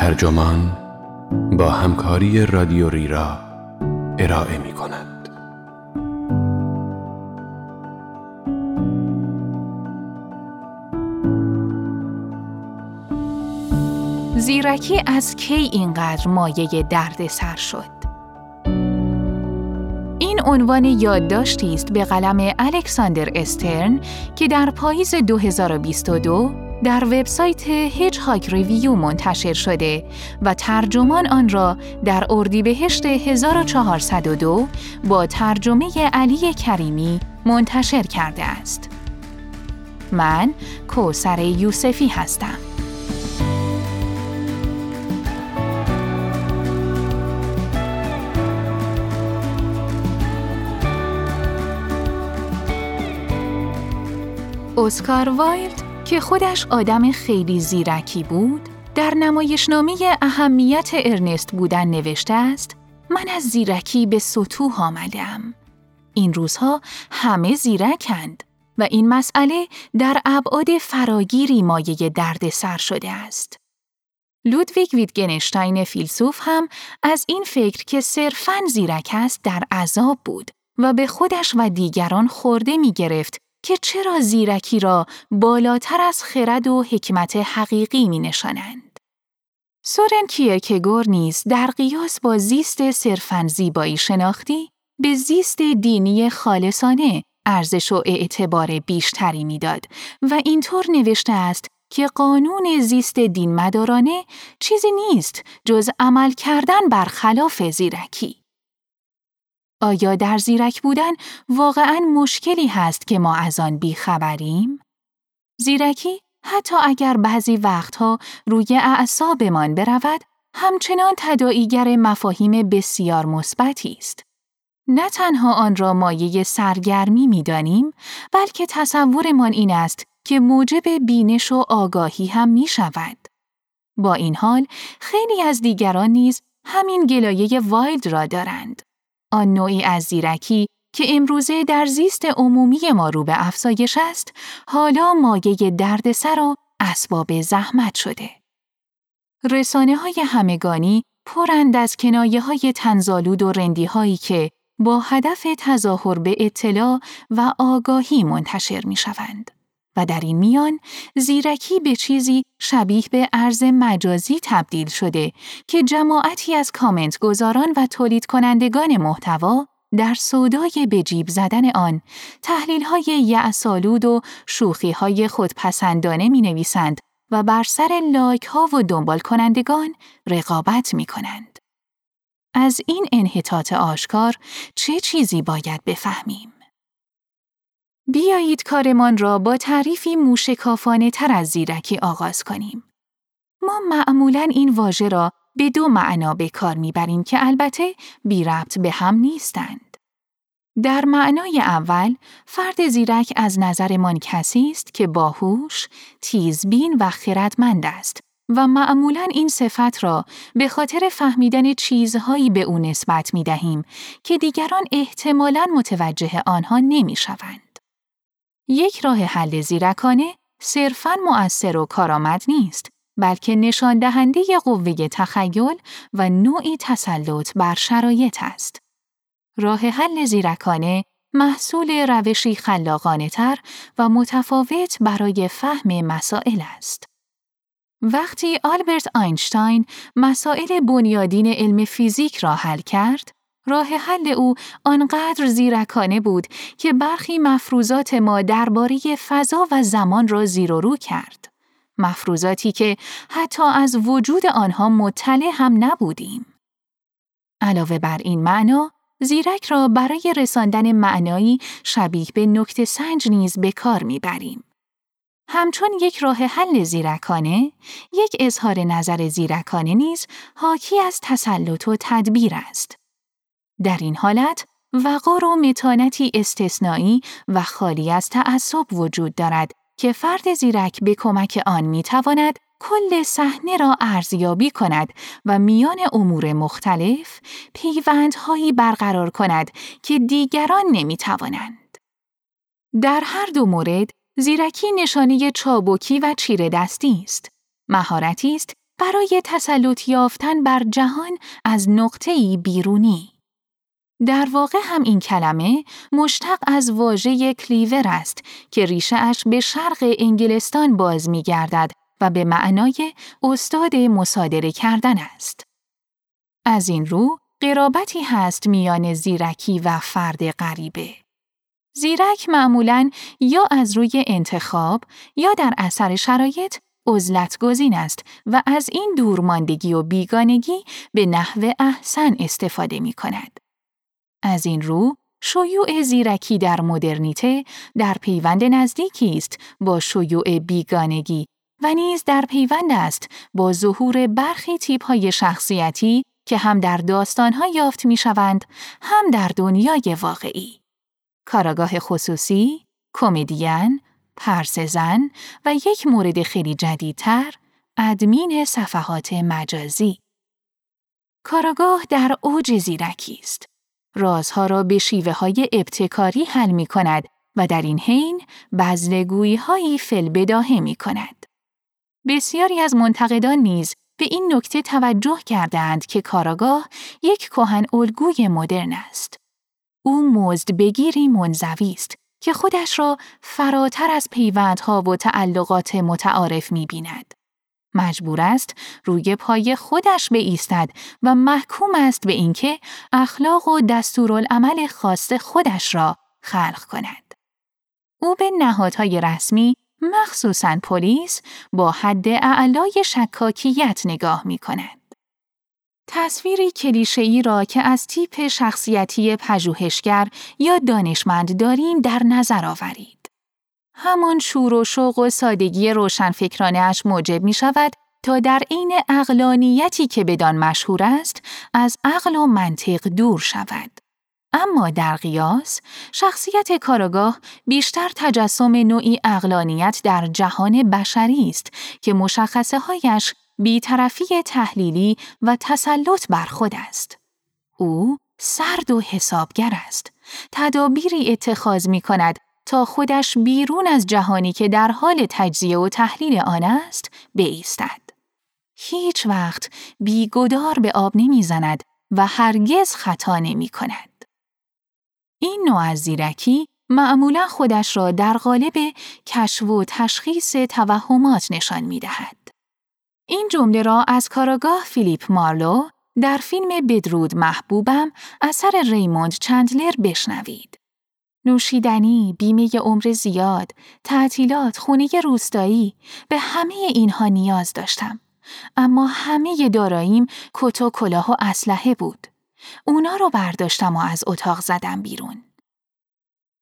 ترجمان با همکاری رادیو ریرا ارائه می کند. زیرکی از کی اینقدر مایه درد سر شد؟ این عنوان یادداشتی است به قلم الکساندر استرن که در پاییز 2022 در وبسایت هیچ هاک ریویو منتشر شده و ترجمان آن را در اردیبهشت 1402 با ترجمه علی کریمی منتشر کرده است. من کوسر یوسفی هستم. اسکار وایلد که خودش آدم خیلی زیرکی بود، در نمایشنامه اهمیت ارنست بودن نوشته است من از زیرکی به سطوح آمدم. این روزها همه زیرکند و این مسئله در ابعاد فراگیری مایه درد سر شده است. لودویگ ویتگنشتاین فیلسوف هم از این فکر که صرفاً زیرک است در عذاب بود و به خودش و دیگران خورده می گرفت که چرا زیرکی را بالاتر از خرد و حکمت حقیقی می نشانند. سورن کیرکگور نیز در قیاس با زیست صرفاً زیبایی شناختی به زیست دینی خالصانه ارزش و اعتبار بیشتری می‌داد و اینطور نوشته است که قانون زیست دین مدارانه چیزی نیست جز عمل کردن بر خلاف زیرکی. آیا در زیرک بودن واقعا مشکلی هست که ما از آن بیخبریم؟ زیرکی حتی اگر بعضی وقتها روی اعصابمان برود، همچنان تداعیگر مفاهیم بسیار مثبتی است. نه تنها آن را مایه سرگرمی می دانیم، بلکه تصورمان این است که موجب بینش و آگاهی هم می شود. با این حال، خیلی از دیگران نیز همین گلایه وایلد را دارند. آن نوعی از زیرکی که امروزه در زیست عمومی ما رو به افزایش است، حالا مایه دردسر و اسباب زحمت شده. رسانه های همگانی پرند از کنایه های تنزالود و رندی هایی که با هدف تظاهر به اطلاع و آگاهی منتشر می شوند. و در این میان زیرکی به چیزی شبیه به ارز مجازی تبدیل شده که جماعتی از کامنت گذاران و تولید کنندگان محتوا در سودای به زدن آن تحلیل های یعسالود و شوخی های خودپسندانه می نویسند و بر سر لایک ها و دنبال کنندگان رقابت می کنند. از این انحطاط آشکار چه چیزی باید بفهمیم؟ بیایید کارمان را با تعریفی موشکافانه تر از زیرکی آغاز کنیم. ما معمولا این واژه را به دو معنا به کار می‌بریم که البته بی ربط به هم نیستند. در معنای اول، فرد زیرک از نظرمان کسی است که باهوش، تیزبین و خردمند است و معمولا این صفت را به خاطر فهمیدن چیزهایی به او نسبت می دهیم که دیگران احتمالاً متوجه آنها نمی شوند. یک راه حل زیرکانه صرفاً مؤثر و کارآمد نیست، بلکه نشان دهنده قوه تخیل و نوعی تسلط بر شرایط است. راه حل زیرکانه محصول روشی خلاقانه تر و متفاوت برای فهم مسائل است. وقتی آلبرت آینشتاین مسائل بنیادین علم فیزیک را حل کرد، راه حل او آنقدر زیرکانه بود که برخی مفروضات ما درباره فضا و زمان را زیر و رو کرد. مفروضاتی که حتی از وجود آنها مطلع هم نبودیم. علاوه بر این معنا، زیرک را برای رساندن معنایی شبیه به نکت سنج نیز به کار می‌بریم. همچون یک راه حل زیرکانه، یک اظهار نظر زیرکانه نیز حاکی از تسلط و تدبیر است. در این حالت وقار و متانتی استثنایی و خالی از تعصب وجود دارد که فرد زیرک به کمک آن می تواند کل صحنه را ارزیابی کند و میان امور مختلف پیوندهایی برقرار کند که دیگران نمی توانند. در هر دو مورد زیرکی نشانه چابکی و چیره دستی است. مهارتی است برای تسلط یافتن بر جهان از نقطه‌ای بیرونی. در واقع هم این کلمه مشتق از واژه کلیور است که ریشه اش به شرق انگلستان باز می گردد و به معنای استاد مصادره کردن است. از این رو قرابتی هست میان زیرکی و فرد غریبه. زیرک معمولاً یا از روی انتخاب یا در اثر شرایط عزلت گزین است و از این دورماندگی و بیگانگی به نحو احسن استفاده می کند. از این رو، شیوع زیرکی در مدرنیته در پیوند نزدیکی است با شیوع بیگانگی و نیز در پیوند است با ظهور برخی تیپ های شخصیتی که هم در داستانها یافت می شوند، هم در دنیای واقعی. کاراگاه خصوصی، کمدین، پرسزن و یک مورد خیلی جدیدتر، ادمین صفحات مجازی. کاراگاه در اوج زیرکی است. رازها را به شیوه های ابتکاری حل می کند و در این حین بزلگویی هایی فل بداهه می کند. بسیاری از منتقدان نیز به این نکته توجه کردند که کاراگاه یک کهن الگوی مدرن است. او مزد بگیری منزوی است که خودش را فراتر از پیوندها و تعلقات متعارف می بیند. مجبور است روی پای خودش بایستد و محکوم است به اینکه اخلاق و دستورالعمل خاص خودش را خلق کند. او به نهادهای رسمی مخصوصاً پلیس با حد اعلای شکاکیت نگاه می کند. تصویری کلیشه‌ای را که از تیپ شخصیتی پژوهشگر یا دانشمند داریم در نظر آورید. همان شور و شوق و سادگی روشنفکرانه اش موجب می شود تا در عین اقلانیتی که بدان مشهور است از عقل و منطق دور شود. اما در قیاس، شخصیت کاراگاه بیشتر تجسم نوعی اقلانیت در جهان بشری است که مشخصه هایش بیطرفی تحلیلی و تسلط بر خود است. او سرد و حسابگر است. تدابیری اتخاذ می کند تا خودش بیرون از جهانی که در حال تجزیه و تحلیل آن است بایستد. هیچ وقت بیگدار به آب نمی‌زند و هرگز خطا نمی کند. این نوع از زیرکی معمولا خودش را در قالب کشف و تشخیص توهمات نشان می دهد. این جمله را از کاراگاه فیلیپ مارلو در فیلم بدرود محبوبم اثر ریموند چندلر بشنوید. نوشیدنی، بیمه عمر زیاد، تعطیلات، خونه روستایی، به همه اینها نیاز داشتم. اما همه داراییم کت و کلاه و اسلحه بود. اونا رو برداشتم و از اتاق زدم بیرون.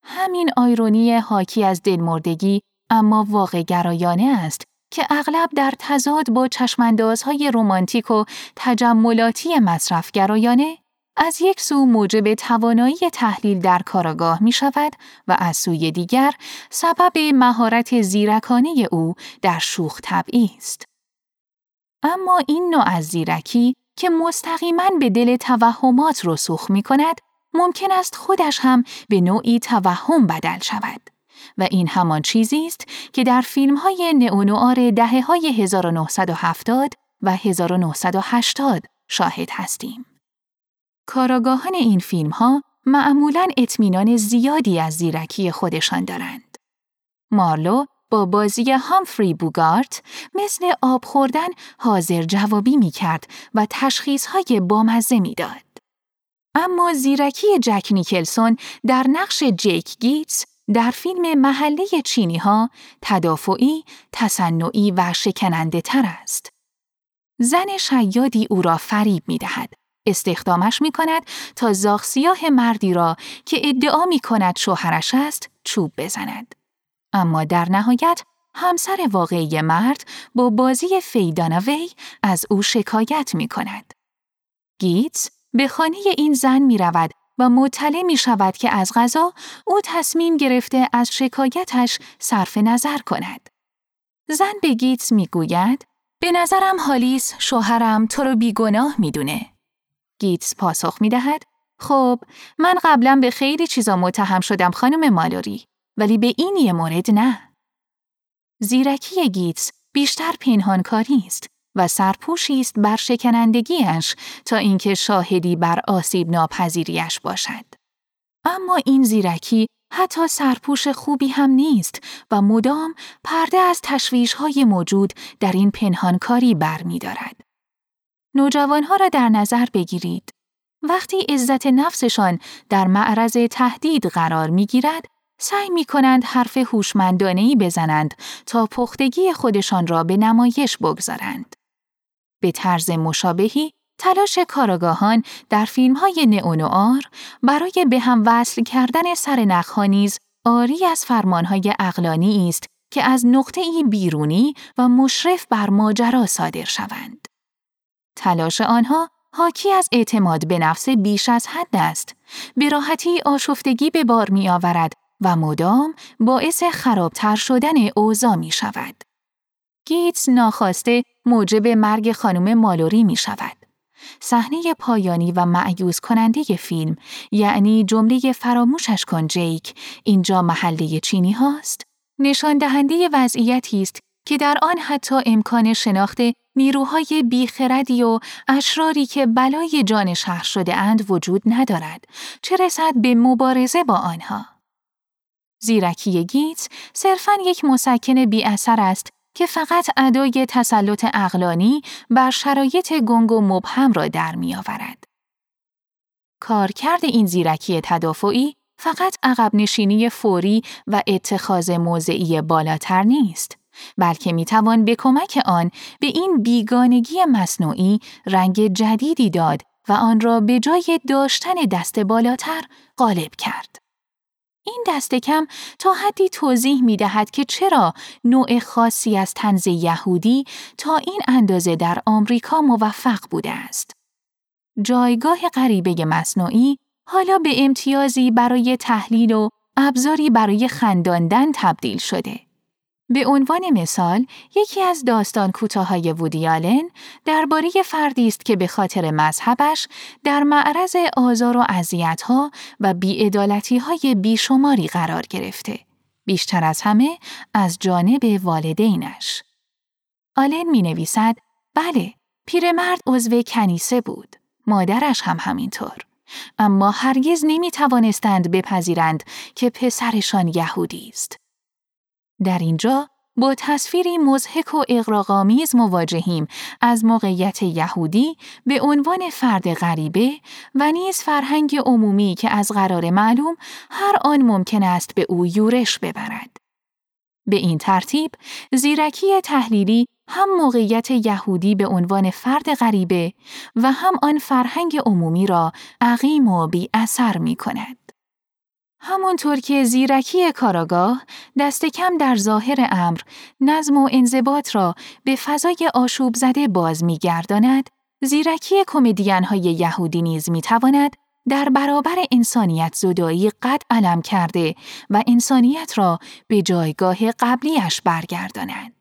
همین آیرونی حاکی از دلمردگی اما واقع گرایانه است که اغلب در تضاد با چشماندازهای رمانتیک و تجملاتی مصرفگرایانه از یک سو موجب توانایی تحلیل در کاراگاه می شود و از سوی دیگر سبب مهارت زیرکانه او در شوخ طبعی است. اما این نوع از زیرکی که مستقیما به دل توهمات رسوخ می کند، ممکن است خودش هم به نوعی توهم بدل شود. و این همان چیزی است که در فیلم های نئونوار دهه های 1970 و 1980 شاهد هستیم. کاراگاهان این فیلم ها معمولاً اطمینان زیادی از زیرکی خودشان دارند. مارلو با بازی هامفری بوگارت مثل آب خوردن حاضر جوابی می کرد و تشخیص های بامزه می داد. اما زیرکی جک نیکلسون در نقش جیک گیتس در فیلم محله چینی ها تدافعی، تصنعی و شکننده تر است. زن شیادی او را فریب می دهد استخدامش می کند تا زاغ سیاه مردی را که ادعا می کند شوهرش است چوب بزند. اما در نهایت همسر واقعی مرد با بازی فیدانا وی از او شکایت می کند. گیتس به خانه این زن می رود و مطلع می شود که از غذا او تصمیم گرفته از شکایتش صرف نظر کند. زن به گیتس می گوید به نظرم هالیس شوهرم تو رو بیگناه می‌دونه. گیتس پاسخ می دهد خب من قبلا به خیلی چیزا متهم شدم خانم مالوری ولی به این یه مورد نه. زیرکی گیتس بیشتر پنهانکاری است و سرپوشی است بر شکنندگیش تا اینکه شاهدی بر آسیب ناپذیریش باشد. اما این زیرکی حتی سرپوش خوبی هم نیست و مدام پرده از های موجود در این پنهانکاری بر می. نوجوانها را در نظر بگیرید. وقتی عزت نفسشان در معرض تهدید قرار می گیرد، سعی می کنند حرف هوشمندانه بزنند تا پختگی خودشان را به نمایش بگذارند. به طرز مشابهی تلاش کاراگاهان در فیلم های نئونوار برای به هم وصل کردن سر نیز آری از فرمانهای اقلانی است که از نقطه بیرونی و مشرف بر ماجرا صادر شوند. تلاش آنها حاکی از اعتماد به نفس بیش از حد است. به راحتی آشفتگی به بار می آورد و مدام باعث خرابتر شدن اوضاع می شود. گیتس ناخواسته موجب مرگ خانم مالوری می شود. صحنه پایانی و معیوز کننده فیلم یعنی جمله فراموشش کن جیک اینجا محله چینی هاست نشان دهنده وضعیتی است که در آن حتی امکان شناخت نیروهای بیخردی و اشراری که بلای جان شهر شده اند وجود ندارد چه رسد به مبارزه با آنها زیرکی گیت صرفاً یک مسکن بی اثر است که فقط ادای تسلط اقلانی بر شرایط گنگ و مبهم را در می آورد. کارکرد این زیرکی تدافعی فقط عقب نشینی فوری و اتخاذ موضعی بالاتر نیست، بلکه می توان به کمک آن به این بیگانگی مصنوعی رنگ جدیدی داد و آن را به جای داشتن دست بالاتر غالب کرد. این دست کم تا حدی توضیح می دهد که چرا نوع خاصی از تنز یهودی تا این اندازه در آمریکا موفق بوده است. جایگاه غریبه مصنوعی حالا به امتیازی برای تحلیل و ابزاری برای خنداندن تبدیل شده. به عنوان مثال، یکی از داستان کوتاهای وودیالن درباره فردی است که به خاطر مذهبش در معرض آزار و اذیت‌ها و بی‌عدالتی‌های بیشماری قرار گرفته. بیشتر از همه از جانب والدینش. آلن می نویسد بله، پیرمرد عضو کنیسه بود. مادرش هم همینطور. اما هرگز نمی توانستند بپذیرند که پسرشان یهودی است. در اینجا با تصویری مزهک و اقراغامیز مواجهیم از موقعیت یهودی به عنوان فرد غریبه و نیز فرهنگ عمومی که از قرار معلوم هر آن ممکن است به او یورش ببرد. به این ترتیب زیرکی تحلیلی هم موقعیت یهودی به عنوان فرد غریبه و هم آن فرهنگ عمومی را عقیم و بی اثر می کند. همانطور که زیرکی کاراگاه دست کم در ظاهر امر نظم و انضباط را به فضای آشوب زده باز می گرداند، زیرکی کمدین های یهودی نیز می تواند در برابر انسانیت زدایی قد علم کرده و انسانیت را به جایگاه قبلیش برگرداند.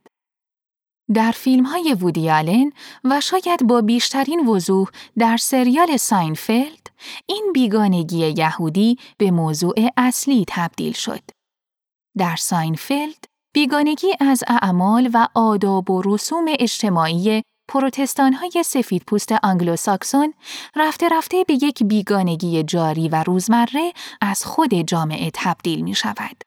در فیلم های وودی آلن و شاید با بیشترین وضوح در سریال ساینفلد این بیگانگی یهودی به موضوع اصلی تبدیل شد. در ساینفلد بیگانگی از اعمال و آداب و رسوم اجتماعی پروتستان های سفید پوست آنگلوساکسون رفته رفته به یک بیگانگی جاری و روزمره از خود جامعه تبدیل می شود.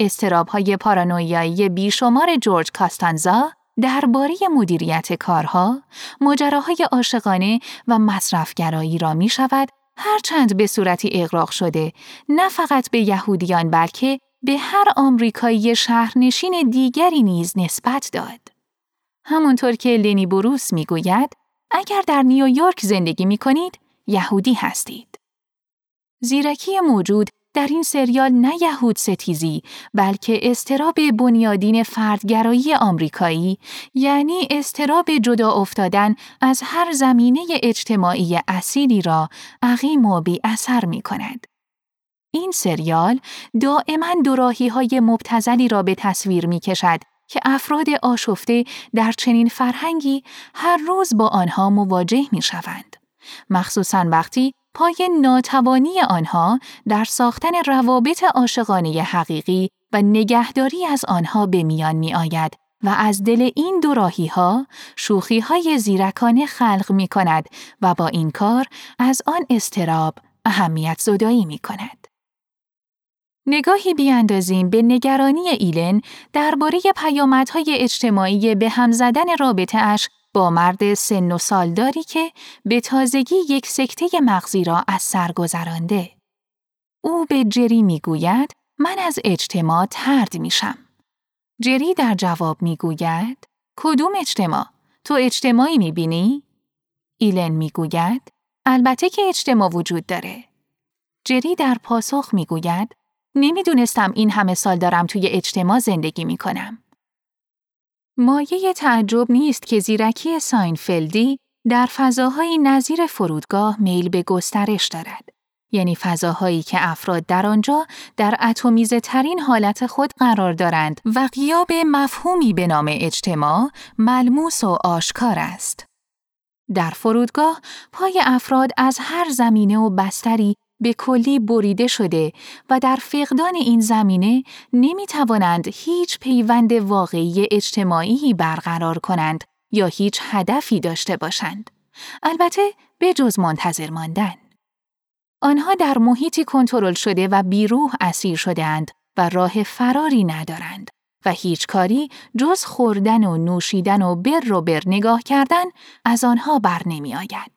استراب های پارانویایی بیشمار جورج کاستانزا درباره مدیریت کارها، ماجراهای عاشقانه و مصرفگرایی را می شود هرچند به صورتی اقراق شده نه فقط به یهودیان بلکه به هر آمریکایی شهرنشین دیگری نیز نسبت داد. همونطور که لنی بروس می گوید اگر در نیویورک زندگی می کنید یهودی هستید. زیرکی موجود در این سریال نه یهود ستیزی بلکه استراب بنیادین فردگرایی آمریکایی یعنی استراب جدا افتادن از هر زمینه اجتماعی اصیلی را عقیم و بی اثر می کند. این سریال دائما دوراهی های مبتزلی را به تصویر می کشد که افراد آشفته در چنین فرهنگی هر روز با آنها مواجه می شوند. مخصوصا وقتی پای ناتوانی آنها در ساختن روابط عاشقانه حقیقی و نگهداری از آنها به میان می آید و از دل این دو راهی ها شوخی های زیرکانه خلق می کند و با این کار از آن استراب اهمیت زدایی می کند. نگاهی بیاندازیم به نگرانی ایلن درباره پیامدهای اجتماعی به هم زدن رابطه اش با مرد سن و سالداری که به تازگی یک سکته مغزی را از سر گذرانده. او به جری می‌گوید من از اجتماع ترد میشم. جری در جواب می‌گوید کدوم اجتماع؟ تو اجتماعی می‌بینی؟ ایلن می‌گوید البته که اجتماع وجود داره. جری در پاسخ می‌گوید نمی‌دونستم این همه سال دارم توی اجتماع زندگی می‌کنم. مایه تعجب نیست که زیرکی ساینفلدی در فضاهای نظیر فرودگاه میل به گسترش دارد. یعنی فضاهایی که افراد در آنجا در اتمیزه ترین حالت خود قرار دارند و غیاب مفهومی به نام اجتماع ملموس و آشکار است. در فرودگاه پای افراد از هر زمینه و بستری به کلی بریده شده و در فقدان این زمینه نمی توانند هیچ پیوند واقعی اجتماعی برقرار کنند یا هیچ هدفی داشته باشند. البته به جز منتظر ماندن. آنها در محیطی کنترل شده و بیروح اسیر شدهاند و راه فراری ندارند و هیچ کاری جز خوردن و نوشیدن و بر و بر نگاه کردن از آنها بر نمی آید.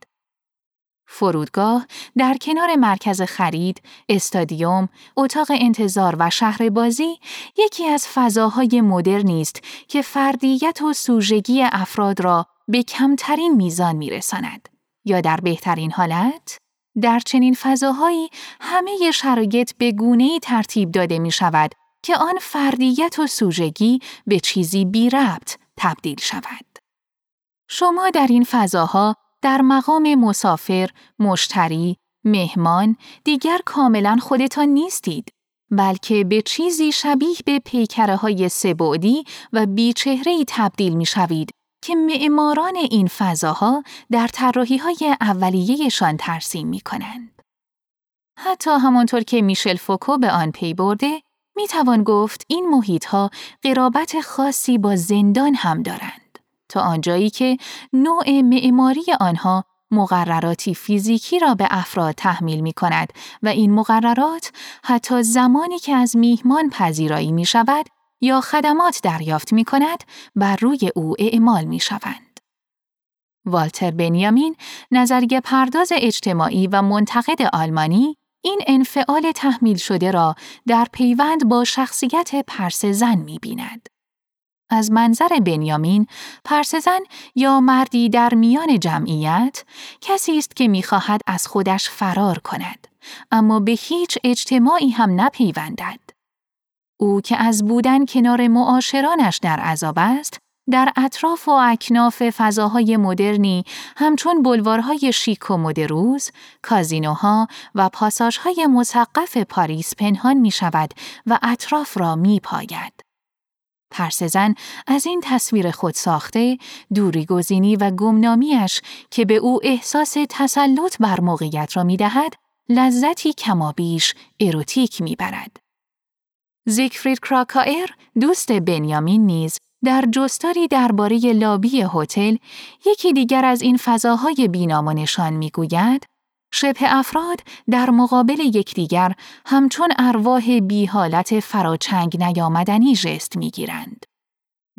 فرودگاه در کنار مرکز خرید، استادیوم، اتاق انتظار و شهر بازی یکی از فضاهای مدرنی است که فردیت و سوژگی افراد را به کمترین میزان میرساند. یا در بهترین حالت، در چنین فضاهایی همه شرایط به گونه‌ای ترتیب داده می شود که آن فردیت و سوژگی به چیزی بی ربط تبدیل شود. شما در این فضاها در مقام مسافر، مشتری، مهمان دیگر کاملا خودتان نیستید بلکه به چیزی شبیه به پیکره های سبودی و بیچهره تبدیل می شوید که معماران این فضاها در طراحی های اولیهشان ترسیم می کنند. حتی همانطور که میشل فوکو به آن پی برده، می توان گفت این محیط ها قرابت خاصی با زندان هم دارند. تا آنجایی که نوع معماری آنها مقرراتی فیزیکی را به افراد تحمیل می کند و این مقررات حتی زمانی که از میهمان پذیرایی می شود یا خدمات دریافت می کند بر روی او اعمال می شوند. والتر بنیامین نظریه پرداز اجتماعی و منتقد آلمانی این انفعال تحمیل شده را در پیوند با شخصیت پرس زن می بیند. از منظر بنیامین، پرسزن یا مردی در میان جمعیت کسی است که می‌خواهد از خودش فرار کند، اما به هیچ اجتماعی هم نپیوندد. او که از بودن کنار معاشرانش در عذاب است، در اطراف و اکناف فضاهای مدرنی همچون بلوارهای شیک و مدروز، کازینوها و پاساژهای مسقف پاریس پنهان می شود و اطراف را می پاید. زن از این تصویر خود ساخته، دوری گزینی و گمنامیش که به او احساس تسلط بر موقعیت را می دهد، لذتی کمابیش اروتیک می برد. زیگفرید کراکایر دوست بنیامین نیز در جستاری درباره لابی هتل یکی دیگر از این فضاهای بینام نشان می‌گوید شبه افراد در مقابل یکدیگر همچون ارواح بی حالت فراچنگ نیامدنی جست می‌گیرند.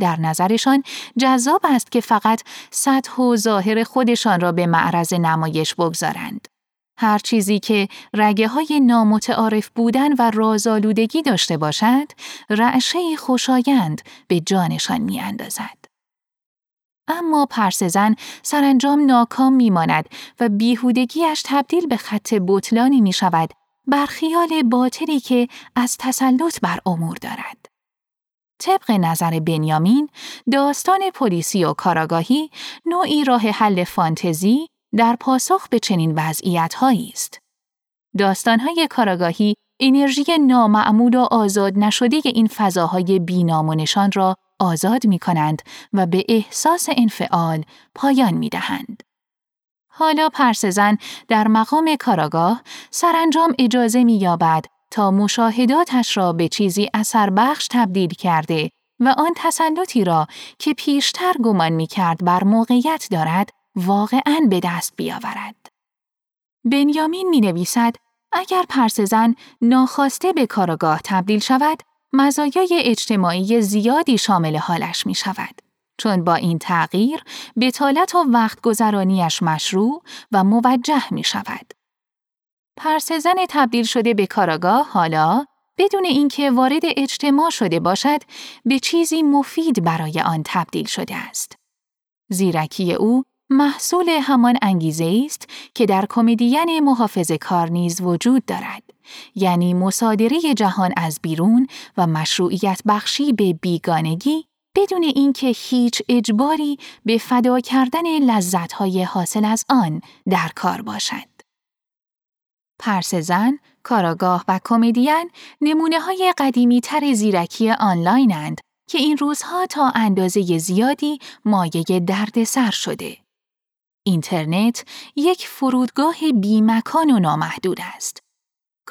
در نظرشان جذاب است که فقط سطح و ظاهر خودشان را به معرض نمایش بگذارند. هر چیزی که رگه های نامتعارف بودن و رازآلودگی داشته باشد، رعشه خوشایند به جانشان می اندازد. اما پرسزن سرانجام ناکام میماند و بیهودگیش تبدیل به خط بطلانی می شود بر خیال باطلی که از تسلط بر امور دارد. طبق نظر بنیامین، داستان پلیسی و کاراگاهی نوعی راه حل فانتزی در پاسخ به چنین وضعیت است. داستانهای کاراگاهی انرژی نامعمول و آزاد نشده این فضاهای بینام و را آزاد می کنند و به احساس انفعال پایان می دهند. حالا پرسزن در مقام کاراگاه سرانجام اجازه می یابد تا مشاهداتش را به چیزی اثر بخش تبدیل کرده و آن تسلطی را که پیشتر گمان می کرد بر موقعیت دارد واقعا به دست بیاورد. بنیامین می نویسد اگر پرسزن ناخواسته به کارگاه تبدیل شود، مزایای اجتماعی زیادی شامل حالش می شود. چون با این تغییر بتالت و وقت گذرانیش مشروع و موجه می شود. پرسزن تبدیل شده به کاراگاه حالا بدون اینکه وارد اجتماع شده باشد به چیزی مفید برای آن تبدیل شده است. زیرکی او محصول همان انگیزه است که در کمدین محافظ کار نیز وجود دارد یعنی مصادره جهان از بیرون و مشروعیت بخشی به بیگانگی بدون اینکه هیچ اجباری به فدا کردن لذتهای حاصل از آن در کار باشد. پرس زن، کاراگاه و کمدین نمونه های قدیمی تر زیرکی آنلاینند که این روزها تا اندازه زیادی مایه دردسر شده. اینترنت یک فرودگاه بیمکان و نامحدود است.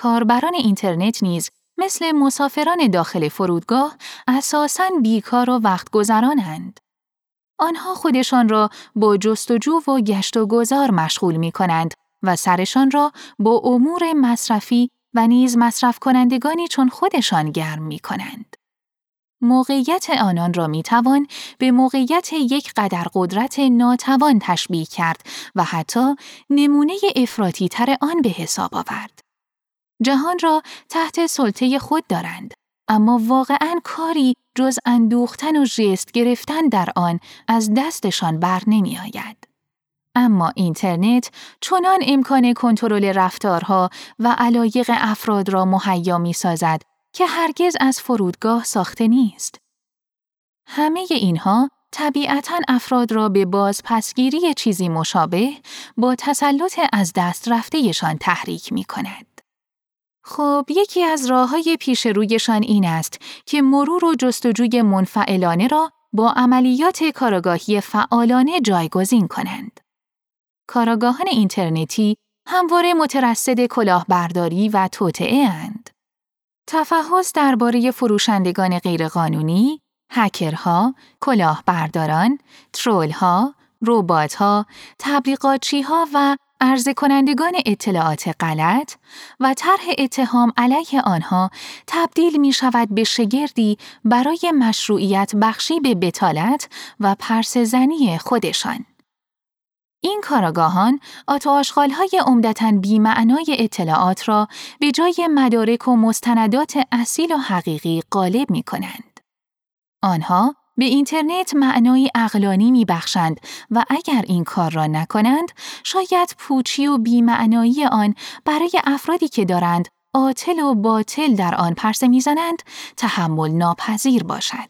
کاربران اینترنت نیز مثل مسافران داخل فرودگاه اساساً بیکار و وقت گذرانند. آنها خودشان را با جستجو و گشت و گذار مشغول می کنند و سرشان را با امور مصرفی و نیز مصرف کنندگانی چون خودشان گرم می کنند. موقعیت آنان را می توان به موقعیت یک قدر قدرت ناتوان تشبیه کرد و حتی نمونه افراتی تر آن به حساب آورد. جهان را تحت سلطه خود دارند، اما واقعا کاری جز اندوختن و ژست گرفتن در آن از دستشان بر نمی آید. اما اینترنت چنان امکان کنترل رفتارها و علایق افراد را مهیا می سازد که هرگز از فرودگاه ساخته نیست. همه اینها طبیعتا افراد را به بازپسگیری چیزی مشابه با تسلط از دست رفتهشان تحریک می کند. خب یکی از راه های پیش رویشان این است که مرور و جستجوی منفعلانه را با عملیات کارگاهی فعالانه جایگزین کنند. کاراگاهان اینترنتی همواره مترصد کلاهبرداری و توطعه اند. تفحص درباره فروشندگان غیرقانونی، هکرها، کلاهبرداران، ترولها، رباتها، تبلیغاتچیها و عرضه کنندگان اطلاعات غلط و طرح اتهام علیه آنها تبدیل می شود به شگردی برای مشروعیت بخشی به بتالت و پرسزنی خودشان. این کاراگاهان های عمدتا بیمعنای اطلاعات را به جای مدارک و مستندات اصیل و حقیقی غالب می کنند. آنها به اینترنت معنای اقلانی می بخشند و اگر این کار را نکنند شاید پوچی و بیمعنایی آن برای افرادی که دارند عاطل و باطل در آن پرسه می‌زنند تحمل ناپذیر باشد.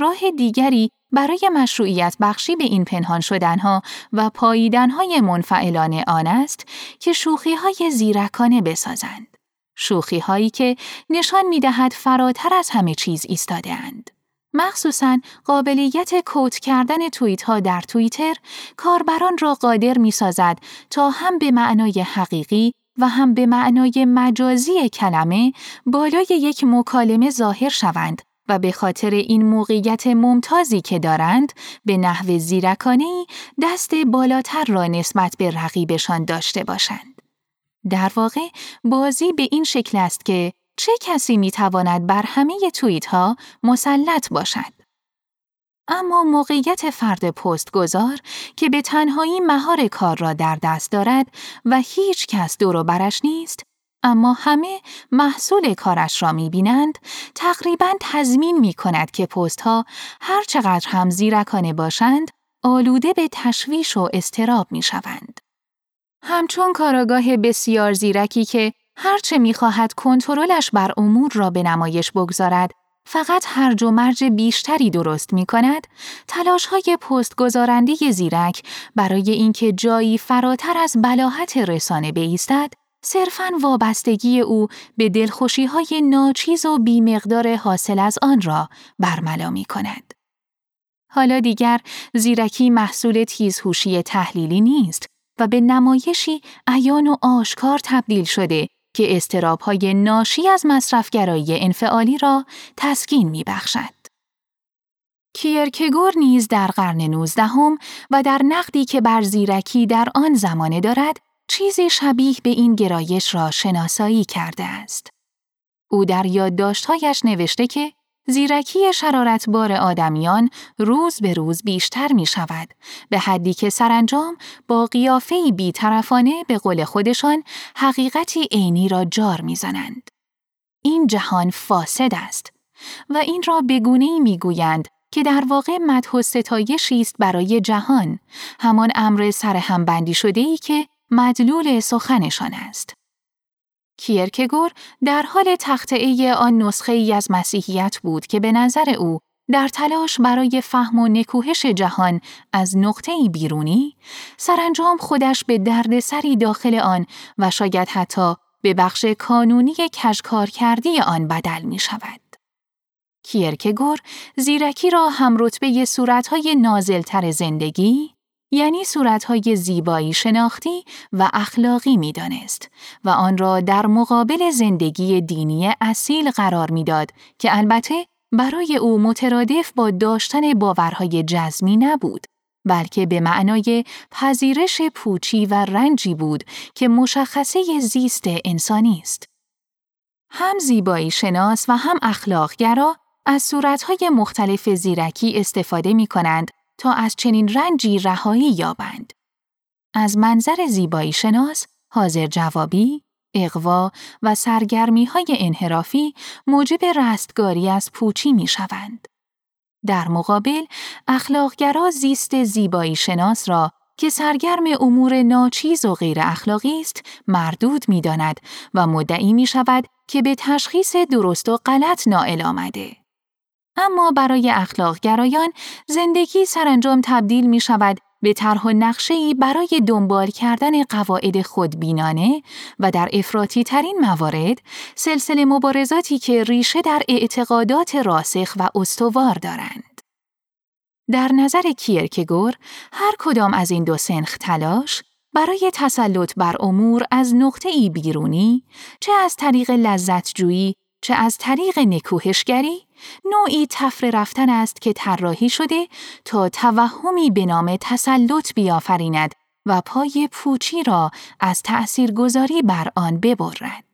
راه دیگری برای مشروعیت بخشی به این پنهان شدنها و پاییدنهای منفعلانه آن است که شوخی های زیرکانه بسازند. شوخی هایی که نشان می دهد فراتر از همه چیز ایستاده اند. مخصوصاً قابلیت کوت کردن توییت ها در توییتر کاربران را قادر می سازد تا هم به معنای حقیقی و هم به معنای مجازی کلمه بالای یک مکالمه ظاهر شوند و به خاطر این موقعیت ممتازی که دارند به نحو زیرکانه دست بالاتر را نسبت به رقیبشان داشته باشند. در واقع بازی به این شکل است که چه کسی می تواند بر همه توییت ها مسلط باشد؟ اما موقعیت فرد پستگذار که به تنهایی مهار کار را در دست دارد و هیچ کس دور برش نیست، اما همه محصول کارش را می بینند، تقریبا تضمین می کند که پست ها هر چقدر هم زیرکانه باشند، آلوده به تشویش و استراب می شوند. همچون کاراگاه بسیار زیرکی که هرچه می‌خواهد کنترلش بر امور را به نمایش بگذارد فقط هرج و مرج بیشتری درست می کند، تلاش های پست گذارنده زیرک برای اینکه جایی فراتر از بلاحت رسانه بیستد، صرفاً وابستگی او به دلخوشی های ناچیز و بیمقدار حاصل از آن را برملا می کند. حالا دیگر زیرکی محصول تیزهوشی تحلیلی نیست و به نمایشی عیان و آشکار تبدیل شده که استرابهای ناشی از مصرفگرایی انفعالی را تسکین می بخشد. کیرکگور نیز در قرن نوزدهم و در نقدی که بر زیرکی در آن زمانه دارد چیزی شبیه به این گرایش را شناسایی کرده است. او در یادداشتهایش نوشته که زیرکی شرارتبار آدمیان روز به روز بیشتر می شود به حدی که سرانجام با قیافه بیطرفانه به قول خودشان حقیقتی عینی را جار می‌زنند. این جهان فاسد است و این را به گونه‌ای می‌گویند که در واقع مدح و ستایشی است برای جهان همان امر سرهمبندی شده ای که مدلول سخنشان است. کیرکگور در حال تخته آن نسخه ای از مسیحیت بود که به نظر او در تلاش برای فهم و نکوهش جهان از نقطه بیرونی سرانجام خودش به درد سری داخل آن و شاید حتی به بخش کانونی کشکار کردی آن بدل می شود. کیرکگور زیرکی را هم رتبه صورتهای نازلتر زندگی یعنی صورتهای زیبایی شناختی و اخلاقی می دانست و آن را در مقابل زندگی دینی اصیل قرار می‌داد که البته برای او مترادف با داشتن باورهای جزمی نبود بلکه به معنای پذیرش پوچی و رنجی بود که مشخصه زیست انسانی است. هم زیبایی شناس و هم اخلاقگرا از صورتهای مختلف زیرکی استفاده می کنند تا از چنین رنجی رهایی یابند. از منظر زیبایی شناس، حاضر جوابی، اقوا و سرگرمی های انحرافی موجب رستگاری از پوچی می شوند. در مقابل، اخلاقگرا زیست زیبایی شناس را که سرگرم امور ناچیز و غیر اخلاقی است مردود می داند و مدعی می شود که به تشخیص درست و غلط نائل آمده. اما برای اخلاق گرایان زندگی سرانجام تبدیل می شود به طرح و نقشه‌ای برای دنبال کردن قواعد خودبینانه و در افراطی ترین موارد سلسله مبارزاتی که ریشه در اعتقادات راسخ و استوار دارند. در نظر کیرکگور هر کدام از این دو سنخ تلاش برای تسلط بر امور از نقطه ای بیرونی چه از طریق لذتجویی چه از طریق نکوهشگری نوعی تفره رفتن است که طراحی شده تا توهمی به نام تسلط بیافریند و پای پوچی را از تأثیرگذاری بر آن ببرد.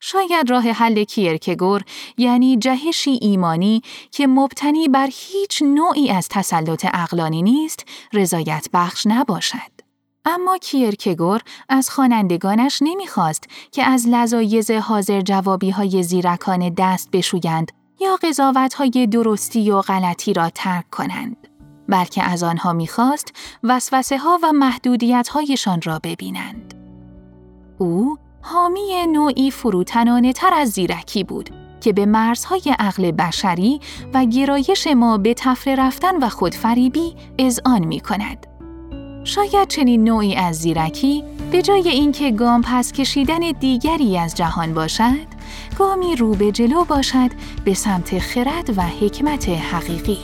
شاید راه حل کیرکگور یعنی جهشی ایمانی که مبتنی بر هیچ نوعی از تسلط اقلانی نیست رضایت بخش نباشد. اما کیرکگور از خوانندگانش نمی‌خواست که از لذایز حاضر جوابی های زیرکان دست بشویند یا قضاوت های درستی و غلطی را ترک کنند. بلکه از آنها می‌خواست وسوسه ها و محدودیت هایشان را ببینند. او حامی نوعی فروتنانه تر از زیرکی بود که به مرزهای عقل بشری و گرایش ما به تفره رفتن و خودفریبی آن می کند. شاید چنین نوعی از زیرکی به جای اینکه گام پس کشیدن دیگری از جهان باشد، گامی رو به جلو باشد به سمت خرد و حکمت حقیقی.